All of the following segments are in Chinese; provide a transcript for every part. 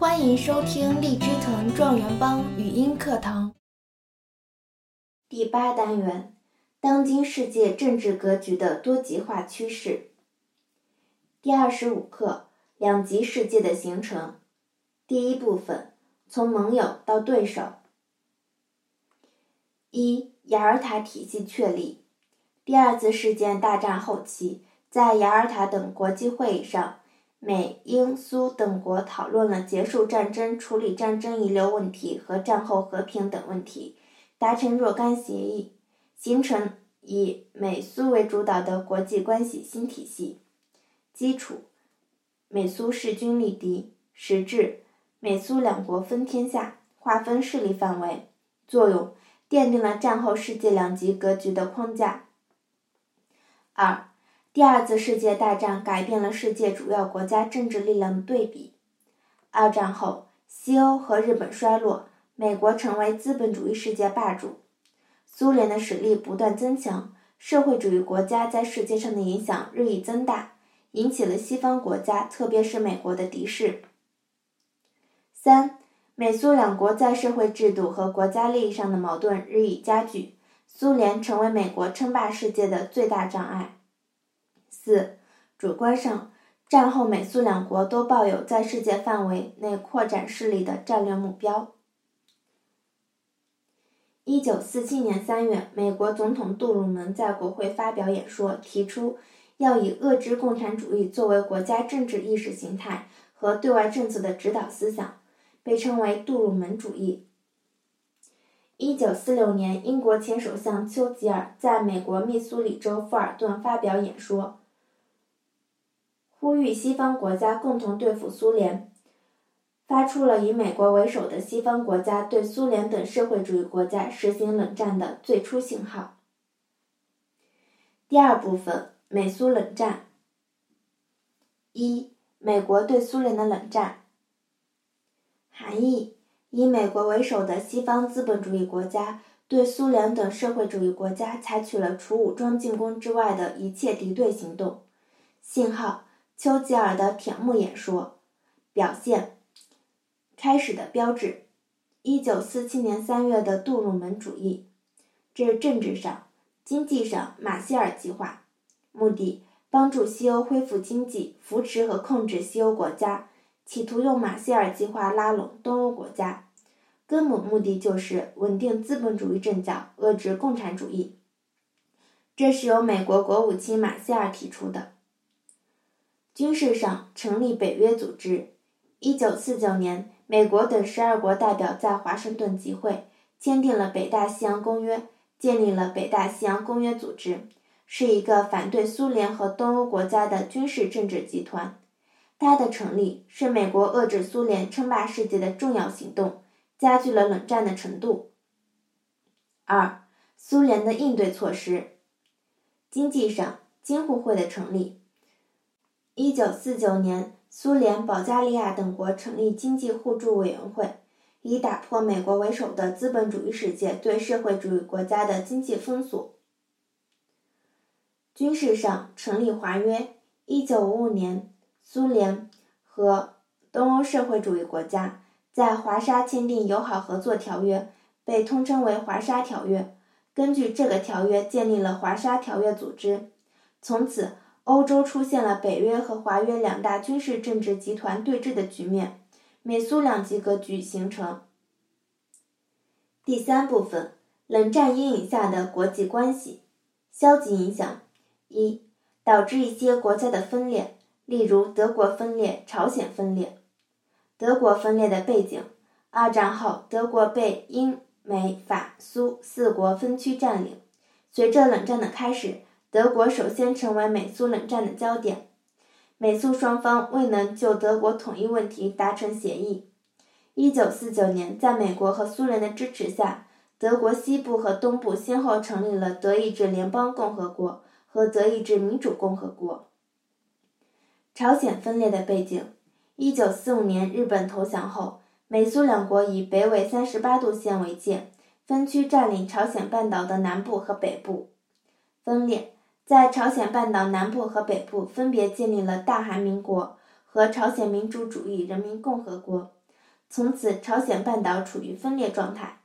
欢迎收听荔枝藤状元帮语音课堂第八单元：当今世界政治格局的多极化趋势。第二十五课：两极世界的形成。第一部分：从盟友到对手。一、雅尔塔体系确立。第二次世界大战后期，在雅尔塔等国际会议上。美、英、苏等国讨论了结束战争、处理战争遗留问题和战后和平等问题，达成若干协议，形成以美苏为主导的国际关系新体系。基础：美苏势均力敌。实质：美苏两国分天下，划分势力范围。作用：奠定了战后世界两极格局的框架。二。第二次世界大战改变了世界主要国家政治力量的对比。二战后，西欧和日本衰落，美国成为资本主义世界霸主，苏联的实力不断增强，社会主义国家在世界上的影响日益增大，引起了西方国家，特别是美国的敌视。三，美苏两国在社会制度和国家利益上的矛盾日益加剧，苏联成为美国称霸世界的最大障碍。四，主观上，战后美苏两国都抱有在世界范围内扩展势力的战略目标。一九四七年三月，美国总统杜鲁门在国会发表演说，提出要以遏制共产主义作为国家政治意识形态和对外政策的指导思想，被称为杜鲁门主义。一九四六年，英国前首相丘吉尔在美国密苏里州富尔顿发表演说。呼吁西方国家共同对付苏联，发出了以美国为首的西方国家对苏联等社会主义国家实行冷战的最初信号。第二部分：美苏冷战。一、美国对苏联的冷战。含义：以美国为首的西方资本主义国家对苏联等社会主义国家采取了除武装进攻之外的一切敌对行动。信号。丘吉尔的铁幕演说表现开始的标志。一九四七年三月的杜鲁门主义，这是政治上、经济上马歇尔计划，目的帮助西欧恢复经济，扶持和控制西欧国家，企图用马歇尔计划拉拢东欧国家，根本目的就是稳定资本主义阵脚，遏制共产主义。这是由美国国务卿马歇尔提出的。军事上成立北约组织。一九四九年，美国等十二国代表在华盛顿集会，签订了北大西洋公约，建立了北大西洋公约组织，是一个反对苏联和东欧国家的军事政治集团。它的成立是美国遏制苏联称霸世界的重要行动，加剧了冷战的程度。二、苏联的应对措施。经济上，京互会的成立。一九四九年，苏联、保加利亚等国成立经济互助委员会，以打破美国为首的资本主义世界对社会主义国家的经济封锁。军事上成立华约。一九五五年，苏联和东欧社会主义国家在华沙签订友好合作条约，被通称为华沙条约。根据这个条约，建立了华沙条约组织，从此。欧洲出现了北约和华约两大军事政治集团对峙的局面，美苏两极格局形成。第三部分，冷战阴影下的国际关系，消极影响：一、导致一些国家的分裂，例如德国分裂、朝鲜分裂。德国分裂的背景：二战后，德国被英、美、法、苏四国分区占领，随着冷战的开始。德国首先成为美苏冷战的焦点，美苏双方未能就德国统一问题达成协议。一九四九年，在美国和苏联的支持下，德国西部和东部先后成立了德意志联邦共和国和德意志民主共和国。朝鲜分裂的背景：一九四五年日本投降后，美苏两国以北纬三十八度线为界，分区占领朝鲜半岛的南部和北部。分裂。在朝鲜半岛南部和北部分别建立了大韩民国和朝鲜民主主义人民共和国，从此朝鲜半岛处于分裂状态。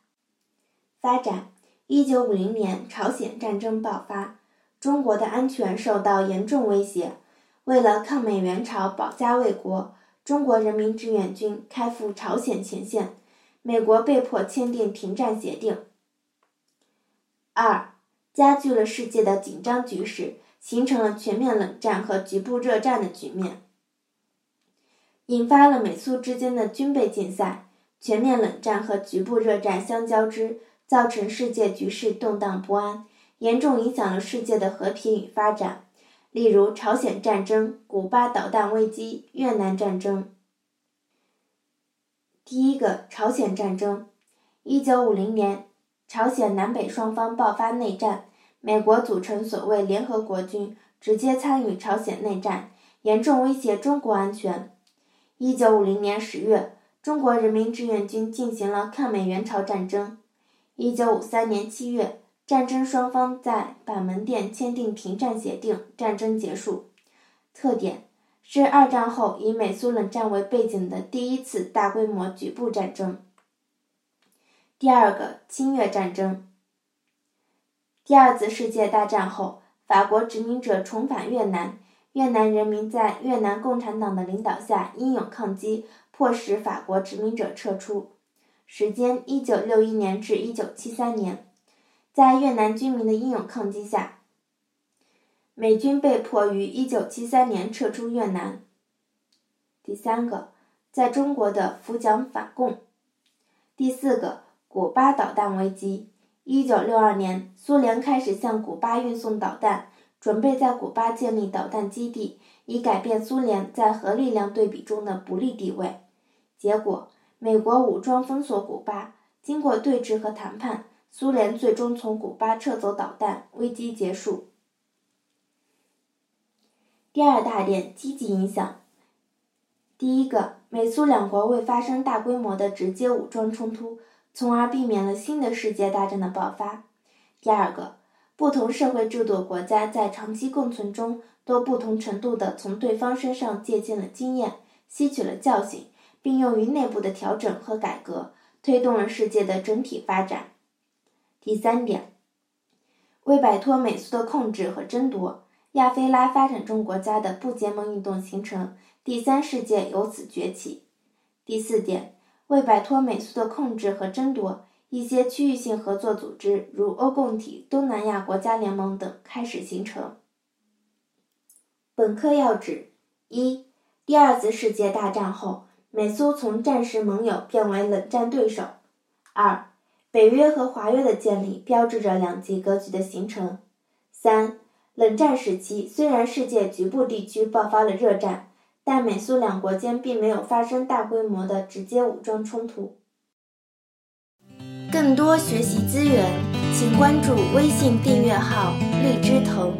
发展：一九五零年，朝鲜战争爆发，中国的安全受到严重威胁。为了抗美援朝、保家卫国，中国人民志愿军开赴朝鲜前线，美国被迫签订停战协定。二，加剧了世界的紧张局势，形成了全面冷战和局部热战的局面，引发了美苏之间的军备竞赛。全面冷战和局部热战相交织，造成世界局势动荡不安，严重影响了世界的和平与发展。例如朝鲜战争、古巴导弹危机、越南战争。第一个朝鲜战争，一九五零年，朝鲜南北双方爆发内战，美国组成所谓联合国军，直接参与朝鲜内战，严重威胁中国安全。一九五零年十月，中国人民志愿军进行了抗美援朝战争。一九五三年七月。战争双方在板门店签订停战协定，战争结束。特点是二战后以美苏冷战为背景的第一次大规模局部战争。第二个侵略战争。第二次世界大战后，法国殖民者重返越南，越南人民在越南共产党的领导下英勇抗击，迫使法国殖民者撤出。时间：一九六一年至一九七三年。在越南军民的英勇抗击下，美军被迫于1973年撤出越南。第三个，在中国的扶蒋反共。第四个，古巴导弹危机。1962年，苏联开始向古巴运送导弹，准备在古巴建立导弹基地，以改变苏联在核力量对比中的不利地位。结果，美国武装封锁古巴，经过对峙和谈判。苏联最终从古巴撤走导弹，危机结束。第二大点积极影响：第一个，美苏两国未发生大规模的直接武装冲突，从而避免了新的世界大战的爆发；第二个，不同社会制度国家在长期共存中，都不同程度的从对方身上借鉴了经验，吸取了教训，并用于内部的调整和改革，推动了世界的整体发展。第三点，为摆脱美苏的控制和争夺，亚非拉发展中国家的不结盟运动形成，第三世界由此崛起。第四点，为摆脱美苏的控制和争夺，一些区域性合作组织，如欧共体、东南亚国家联盟等开始形成。本课要旨：一、第二次世界大战后，美苏从战时盟友变为冷战对手；二、北约和华约的建立标志着两极格局的形成。三、冷战时期，虽然世界局部地区爆发了热战，但美苏两国间并没有发生大规模的直接武装冲突。更多学习资源，请关注微信订阅号“荔枝藤”。